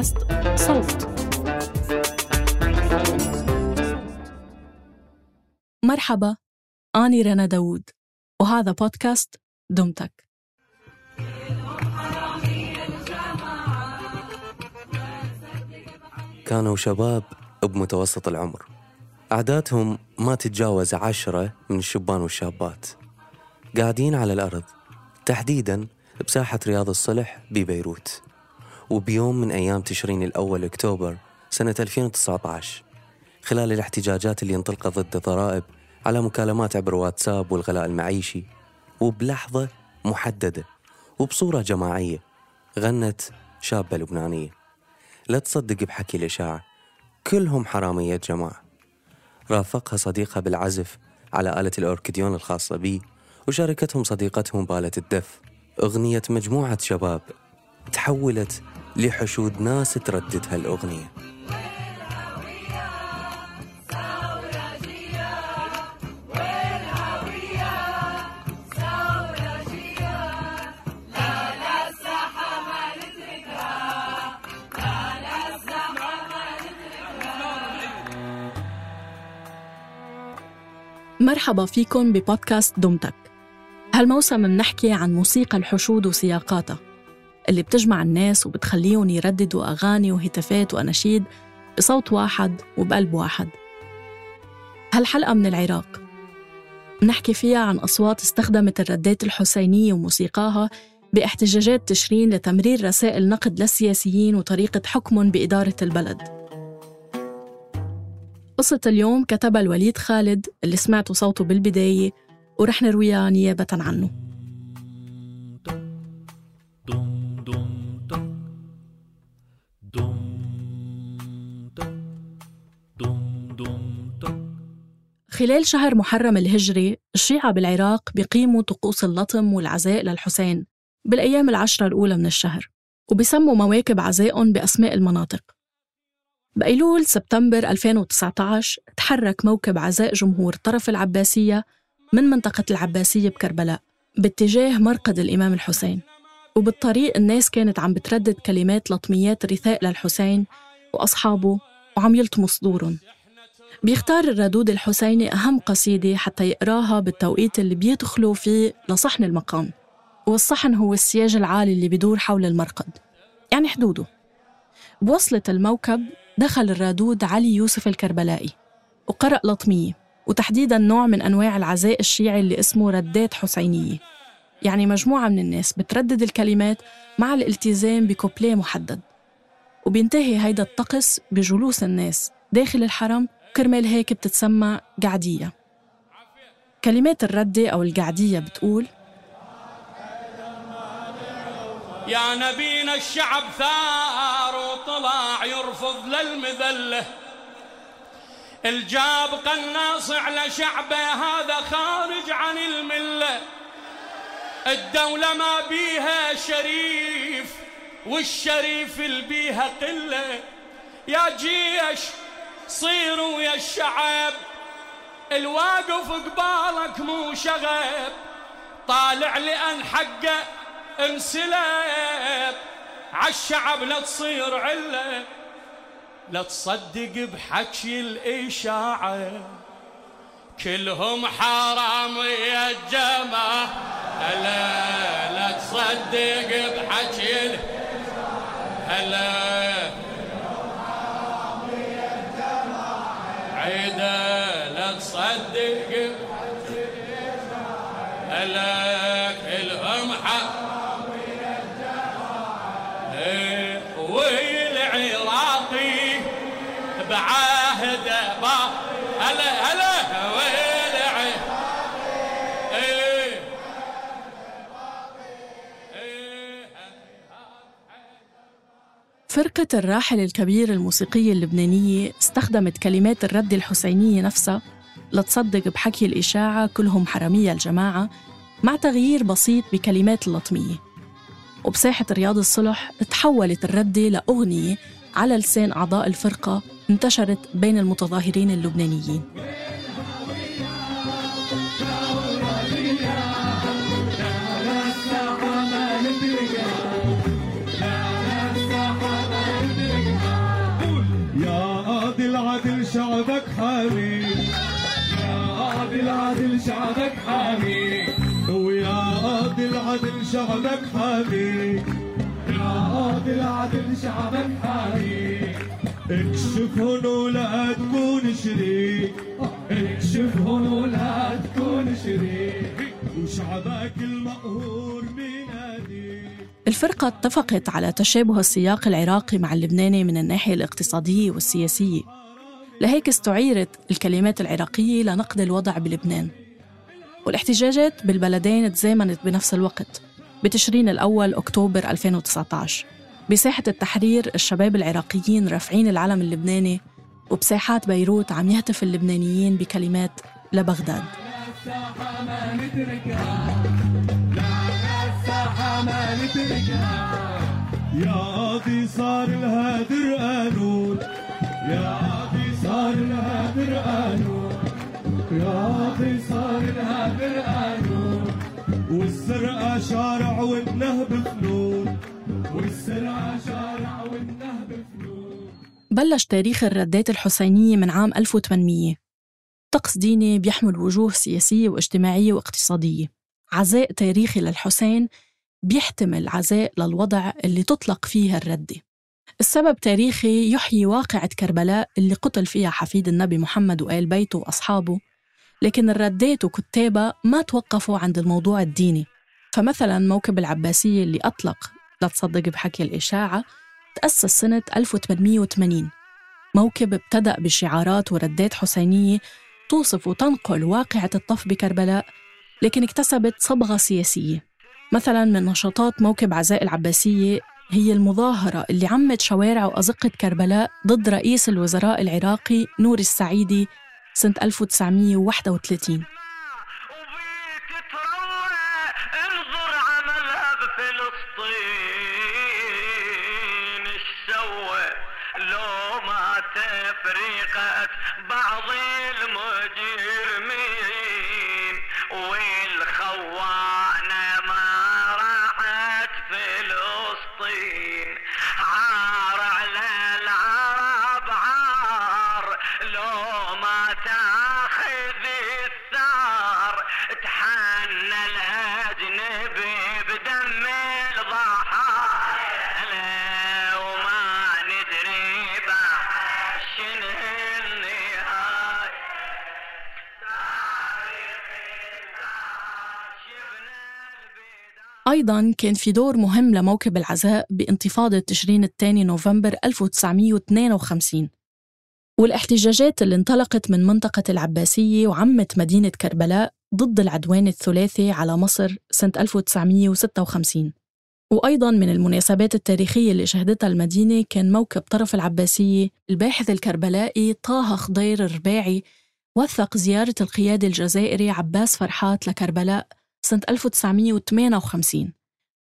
بودكاست صوت. مرحبا أنا رنا داوود وهذا بودكاست دمتك. كانوا شباب بمتوسط العمر. أعدادهم ما تتجاوز عشرة من الشبان والشابات. قاعدين على الأرض تحديدا بساحة رياض الصلح ببيروت. وبيوم من أيام تشرين الأول أكتوبر سنة 2019 خلال الاحتجاجات اللي انطلقت ضد الضرائب على مكالمات عبر واتساب والغلاء المعيشي وبلحظة محددة وبصورة جماعية غنت شابة لبنانية. لا تصدق بحكي الإشاعة كلهم حرامية جماعة. رافقها صديقها بالعزف على آلة الأوركيديون الخاصة بي وشاركتهم صديقتهم بآلة الدف. أغنية مجموعة شباب تحولت لحشود ناس تردد هالأغنية. مرحبا فيكم ببودكاست دمتك. هالموسم منحكي عن موسيقى الحشود وسياقاتها. اللي بتجمع الناس وبتخليهم يرددوا أغاني وهتافات وأناشيد بصوت واحد وبقلب واحد. هالحلقة من العراق. منحكي فيها عن أصوات استخدمت الردات الحسينية وموسيقاها باحتجاجات تشرين لتمرير رسائل نقد للسياسيين وطريقة حكمهم بإدارة البلد. قصة اليوم كتبها الوليد خالد اللي سمعتوا صوته بالبداية ورح نرويها نيابة عنه. خلال شهر محرم الهجري الشيعة بالعراق بيقيموا طقوس اللطم والعزاء للحسين بالأيام العشرة الأولى من الشهر وبيسموا مواكب عزائهم بأسماء المناطق. بأيلول سبتمبر 2019 تحرك موكب عزاء جمهور طرف العباسية من منطقة العباسية بكربلاء باتجاه مرقد الإمام الحسين وبالطريق الناس كانت عم بتردد كلمات لطميات رثاء للحسين وأصحابه وعم يلطموا صدورهم. بيختار الردود الحسيني أهم قصيدة حتى يقراها بالتوقيت اللي بيدخلوا فيه لصحن المقام والصحن هو السياج العالي اللي بيدور حول المرقد يعني حدوده. بوصلة الموكب دخل الرادود علي يوسف الكربلائي وقرأ لطمية وتحديدا نوع من أنواع العزاء الشيعي اللي اسمه ردات حسينية. يعني مجموعة من الناس بتردد الكلمات مع الالتزام بكوبليه محدد وبينتهي هيدا الطقس بجلوس الناس داخل الحرم كرمال هيك بتتسمى قعدية. كلمات الردة أو القعدية بتقول يا نبينا الشعب ثار وطلع يرفض للمذلة. الجاب قناص على شعبه هذا خارج عن الملة. الدولة ما بيها شريف والشريف اللي بيها قلة. يا جيش صيروا يا الشعب. الواقف قبالك مو شغب. طالع لأن حقه انسلب. عالشعب لا تصير علة. لا تصدق بحكي الإشاعة. كلهم حرام يا الجماعة هلا لا تصدق بحكي هلا با هلا هلا. والعراقي فرقة الراحل الكبير الموسيقية اللبنانية استخدمت كلمات الرد الحسينية نفسها لتصدق بحكي الإشاعة كلهم حرامية الجماعة مع تغيير بسيط بكلمات اللطمية. وبساحة رياض الصلح تحولت الردة لأغنية على لسان أعضاء الفرقة انتشرت بين المتظاهرين اللبنانيين. شعبك حامي يا قاضي العدل شعبك حامي اكشفهن ولا تكون شريك. اكشفهن ولا تكون شريك. وشعبك المقهور بينادي الفرقة اتفقت على تشابه السياق العراقي مع اللبناني من الناحية الاقتصادية والسياسية. لهيك استعيرت الكلمات العراقية لنقد الوضع بلبنان. والاحتجاجات بالبلدين تزامنت بنفس الوقت. بتشرين الأول أكتوبر 2019 بساحة التحرير الشباب العراقيين رافعين العلم اللبناني وبساحات بيروت عم يهتف اللبنانيين بكلمات لبغداد. يا قاضي صار الهادر قانون يا قاضي صار الهادر قانون يا قاضي صار الهادر قانون والسرقة شارع والنهب فنون والسرقة شارع والنهب فنون بلش تاريخ الردات الحسينية من عام 1800 طقس ديني بيحمل وجوه سياسية واجتماعية واقتصادية. عزاء تاريخي للحسين بيحتمل عزاء للوضع اللي تطلق فيها الردة. السبب تاريخي يحيي واقعة كربلاء اللي قتل فيها حفيد النبي محمد وآل بيته وأصحابه. لكن الردات وكتابها ما توقفوا عند الموضوع الديني. فمثلا موكب العباسية اللي أطلق لا تصدق بحكي الإشاعة تأسس سنة 1880 موكب ابتدأ بشعارات وردات حسينية توصف وتنقل واقعة الطف بكربلاء لكن اكتسبت صبغة سياسية. مثلا من نشاطات موكب عزاء العباسية هي المظاهرة اللي عمت شوارع وأزقة كربلاء ضد رئيس الوزراء العراقي نور السعيدي سنة 1931 أيضا كان في دور مهم لموكب العزاء بانتفاضة تشرين الثاني نوفمبر 1952 والاحتجاجات اللي انطلقت من منطقة العباسية وعمت مدينة كربلاء ضد العدوان الثلاثي على مصر سنة 1956 وأيضا من المناسبات التاريخية اللي شهدتها المدينة كان موكب طرف العباسية الباحث الكربلائي طه خضير الرباعي وثق زيارة القيادي الجزائري عباس فرحات لكربلاء سنة 1958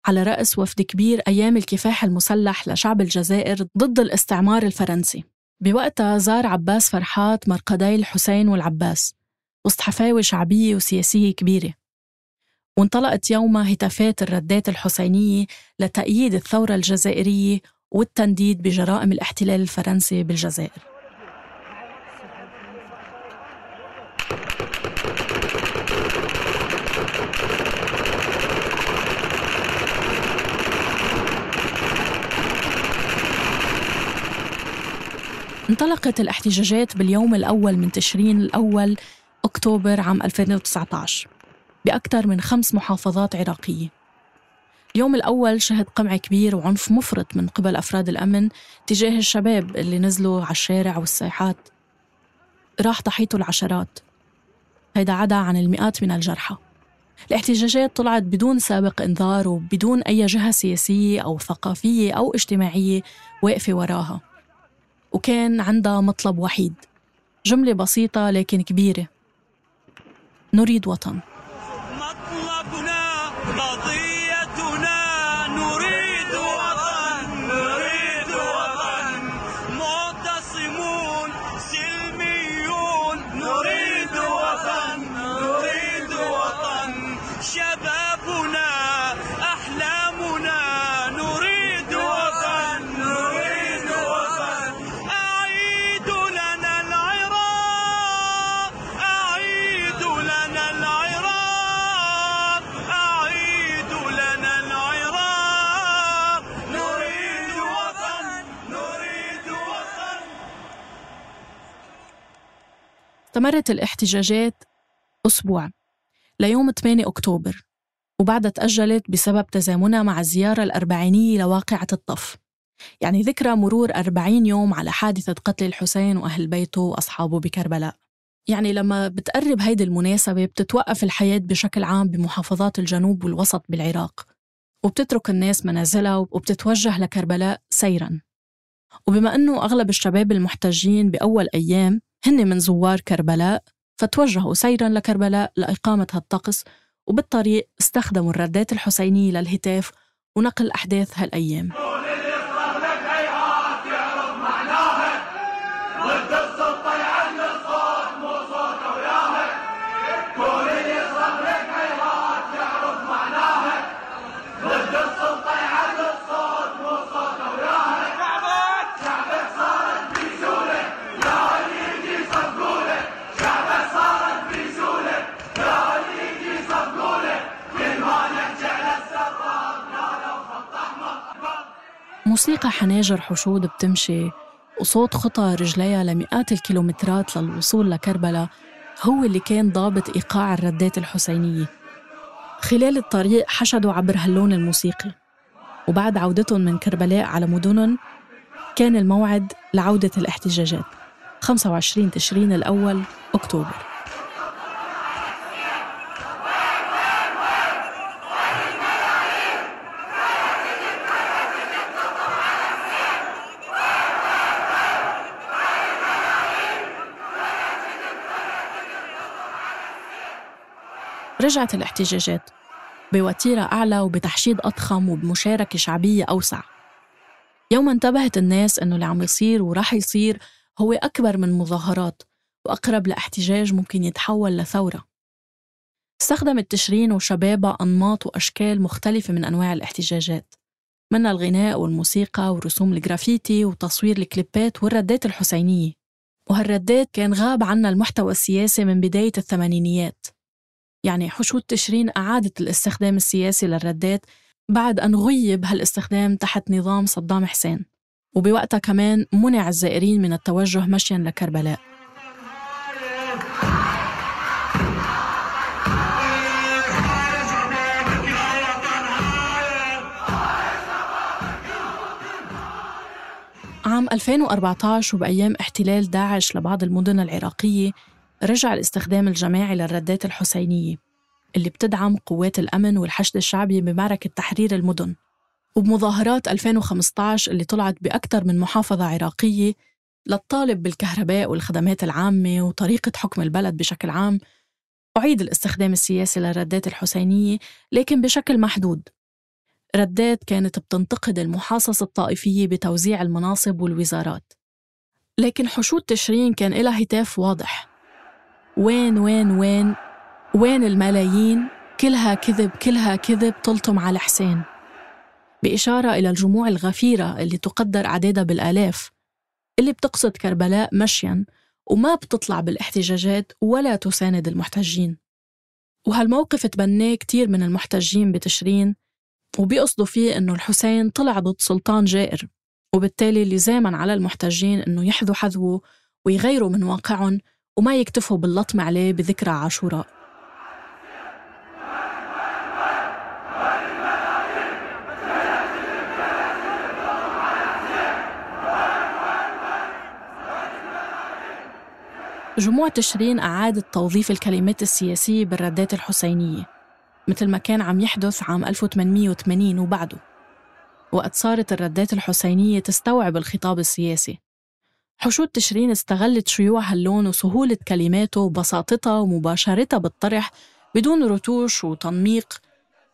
على رأس وفد كبير أيام الكفاح المسلح لشعب الجزائر ضد الاستعمار الفرنسي. بوقتها زار عباس فرحات مرقدي الحسين والعباس وسط حفاوة شعبية وسياسية كبيرة. وانطلقت يومها هتافات الردات الحسينية لتأييد الثورة الجزائرية والتنديد بجرائم الاحتلال الفرنسي بالجزائر. انطلقت الاحتجاجات باليوم الأول من تشرين الأول أكتوبر عام 2019 بأكثر من خمس محافظات عراقية. اليوم الأول شهد قمع كبير وعنف مفرط من قبل أفراد الأمن تجاه الشباب اللي نزلوا على الشارع والساحات. راح ضحيته العشرات. هيدا عدا عن المئات من الجرحى. الاحتجاجات طلعت بدون سابق إنذار وبدون أي جهة سياسية أو ثقافية أو اجتماعية واقفة وراها. وكان عندها مطلب وحيد. جملة بسيطة لكن كبيرة. نريد وطن. استمرت الاحتجاجات أسبوع ليوم 8 أكتوبر وبعدها تأجلت بسبب تزامنها مع الزيارة الأربعينية لواقعة الطف. يعني ذكرى مرور أربعين يوم على حادثة قتل الحسين وأهل بيته وأصحابه بكربلاء. يعني لما بتقرب هيدي المناسبة بتتوقف الحياة بشكل عام بمحافظات الجنوب والوسط بالعراق وبتترك الناس منازلها وبتتوجه لكربلاء سيراً. وبما أنه أغلب الشباب المحتجين بأول أيام هن من زوار كربلاء فتوجهوا سيراً لكربلاء لإقامة هالطقس وبالطريق استخدموا الردات الحسينية للهتاف ونقل أحداث هالأيام. موسيقى حناجر حشود بتمشي وصوت خطى رجليها لمئات الكيلومترات للوصول لكربلاء هو اللي كان ضابط إيقاع الردات الحسينية. خلال الطريق حشدوا عبر هاللون الموسيقي وبعد عودتهم من كربلاء على مدنهم كان الموعد لعودة الاحتجاجات 25 تشرين الأول أكتوبر. رجعت الاحتجاجات بوتيرة أعلى وبتحشيد أضخم وبمشاركة شعبية أوسع. يوم انتبهت الناس إنه اللي عم يصير وراح يصير هو أكبر من مظاهرات وأقرب لاحتجاج ممكن يتحول لثورة. استخدمت تشرين وشبابها أنماط وأشكال مختلفة من أنواع الاحتجاجات منها الغناء والموسيقى ورسوم الجرافيتي وتصوير الكليبات والردات الحسينية. وهالردات كان غاب عنا المحتوى السياسي من بداية الثمانينيات. يعني حشود تشرين أعادت الاستخدام السياسي للردات بعد أن غيب هالاستخدام تحت نظام صدام حسين. وبوقتها كمان منع الزائرين من التوجه مشيا لكربلاء. عام 2014 وبأيام احتلال داعش لبعض المدن العراقية رجع الاستخدام الجماعي للردات الحسينية اللي بتدعم قوات الأمن والحشد الشعبي بمعركة تحرير المدن. وبمظاهرات 2015 اللي طلعت بأكثر من محافظة عراقية للطالب بالكهرباء والخدمات العامة وطريقة حكم البلد بشكل عام أعيد الاستخدام السياسي للردات الحسينية لكن بشكل محدود. ردات كانت بتنتقد المحاصصة الطائفية بتوزيع المناصب والوزارات. لكن حشود تشرين كان لها هتاف واضح. وين وين وين وين الملايين؟ كلها كذب كلها كذب تلطم على حسين. بإشارة إلى الجموع الغفيرة اللي تقدر أعدادها بالآلاف اللي بتقصد كربلاء مشياً وما بتطلع بالاحتجاجات ولا تساند المحتجين. وهالموقف تبناه كتير من المحتجين بتشرين وبيقصدوا فيه إنه الحسين طلع ضد سلطان جائر وبالتالي لزاما على المحتجين إنه يحذوا حذوه ويغيروا من واقعهم وما يكتفوا باللطم عليه بذكرى عاشوراء. جموع تشرين أعادت توظيف الكلمات السياسية بالردات الحسينية مثل ما كان عم يحدث عام 1880 وبعده. وقت صارت الردات الحسينية تستوعب الخطاب السياسي. حشود تشرين استغلت شيوع هاللون وسهولة كلماته وبساطتها ومباشرتها بالطرح بدون رتوش وتنميق.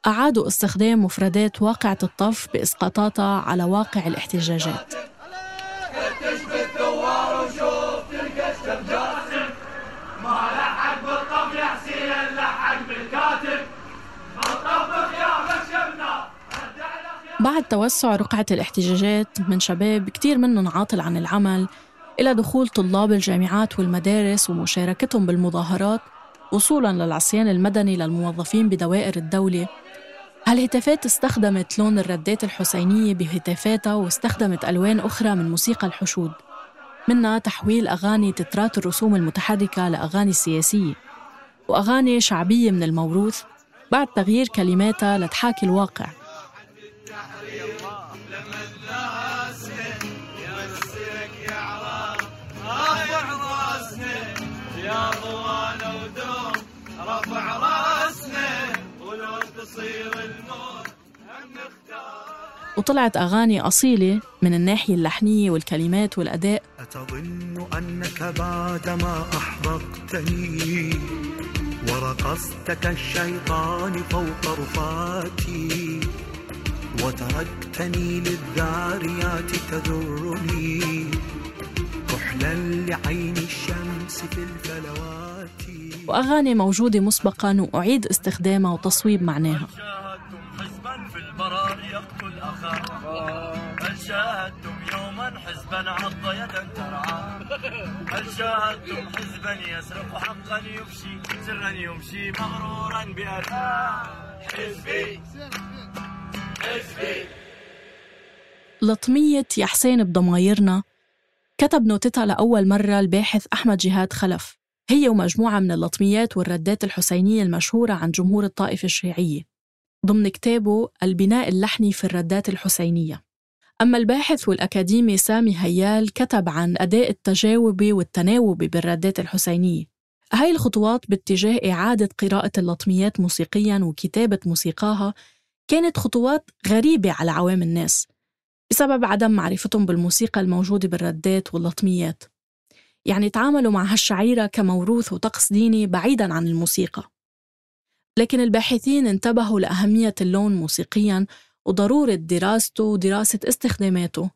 أعادوا استخدام مفردات واقعة الطف بإسقاطاتها على واقع الاحتجاجات. بعد توسع رقعة الاحتجاجات من شباب كتير منهم عاطل عن العمل إلى دخول طلاب الجامعات والمدارس ومشاركتهم بالمظاهرات وصولا للعصيان المدني للموظفين بدوائر الدولة. هالهتافات استخدمت لون الردات الحسينية بهتافاتها واستخدمت ألوان أخرى من موسيقى الحشود منها تحويل أغاني تترات الرسوم المتحركة لأغاني سياسية وأغاني شعبية من الموروث بعد تغيير كلماتها لتحاكي الواقع. وطلعت أغاني أصيلة من الناحية اللحنية والكلمات والأداء. أتظن أنك بعدما أحرقتني ورقصت كالشيطان فوق رفاتي وتركتني للذاريات تذرني كحلا لعين الشمس في الفلوات. وأغاني موجودة مسبقا وأعيد استخدامها وتصويب معناها. هل شاهدتم يوما حزبا عض يدا ترعى؟ هل شاهدتم حزبا يسرق حقا يفشي سرا يمشي مغرورا بأرضاه حزبي. حزبي. لطمية يا حسين بضمايرنا كتب نوتتها لأول مرة الباحث أحمد جهاد خلف. هي ومجموعة من اللطميات والردات الحسينية المشهورة عن جمهور الطائفة الشيعية. ضمن كتابه البناء اللحني في الردات الحسينية. أما الباحث والأكاديمي سامي هيال كتب عن أداء التجاوبي والتناوبي بالردات الحسينية. هاي الخطوات باتجاه إعادة قراءة اللطميات موسيقياً وكتابة موسيقاها كانت خطوات غريبة على عوام الناس بسبب عدم معرفتهم بالموسيقى الموجودة بالردات واللطميات. يعني تعاملوا مع هالشعيرة كموروث وطقس ديني بعيداً عن الموسيقى. لكن الباحثين انتبهوا لأهمية اللون موسيقياً وضرورة دراسته ودراسة استخداماته.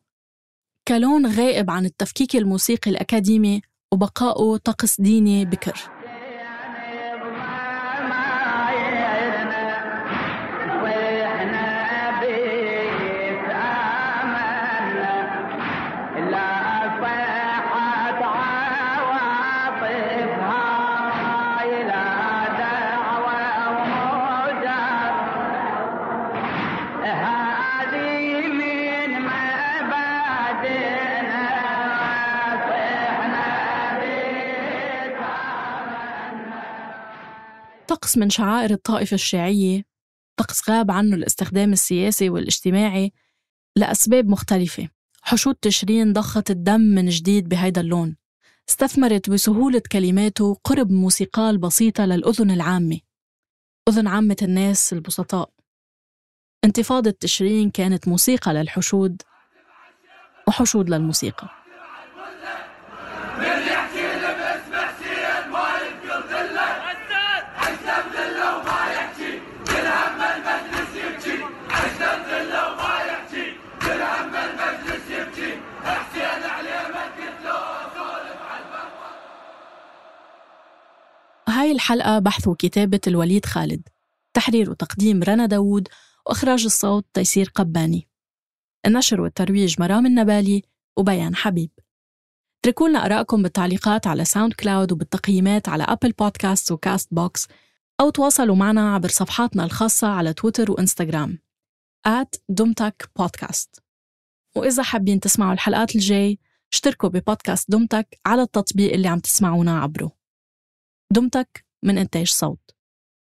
كلون غائب عن التفكيك الموسيقي الأكاديمي وبقائه طقس ديني بكر. طقس من شعائر الطائفة الشيعية طقس غاب عنه الاستخدام السياسي والاجتماعي لأسباب مختلفة. حشود تشرين ضخت الدم من جديد بهيدا اللون. استثمرت بسهولة كلماته قرب موسيقاه البسيطة للأذن العامة. أذن عامة الناس البسطاء. انتفاضة تشرين كانت موسيقى للحشود وحشود للموسيقى. هاي الحلقة بحث وكتابة الوليد خالد تحرير وتقديم رنا داوود وإخراج الصوت تيسير قباني. النشر والترويج مرام النبالي وبيان حبيب. اتركوا لنا آرائكم بالتعليقات على SoundCloud وبالتقييمات على Apple Podcasts و Castbox أو تواصلوا معنا عبر صفحاتنا الخاصة على تويتر وإنستغرام. at دمتك بودكاست وإذا حابين تسمعوا الحلقات الجاي اشتركوا ببودكاست دمتك على التطبيق اللي عم تسمعونا عبره. دمتك من إنتاج صوت.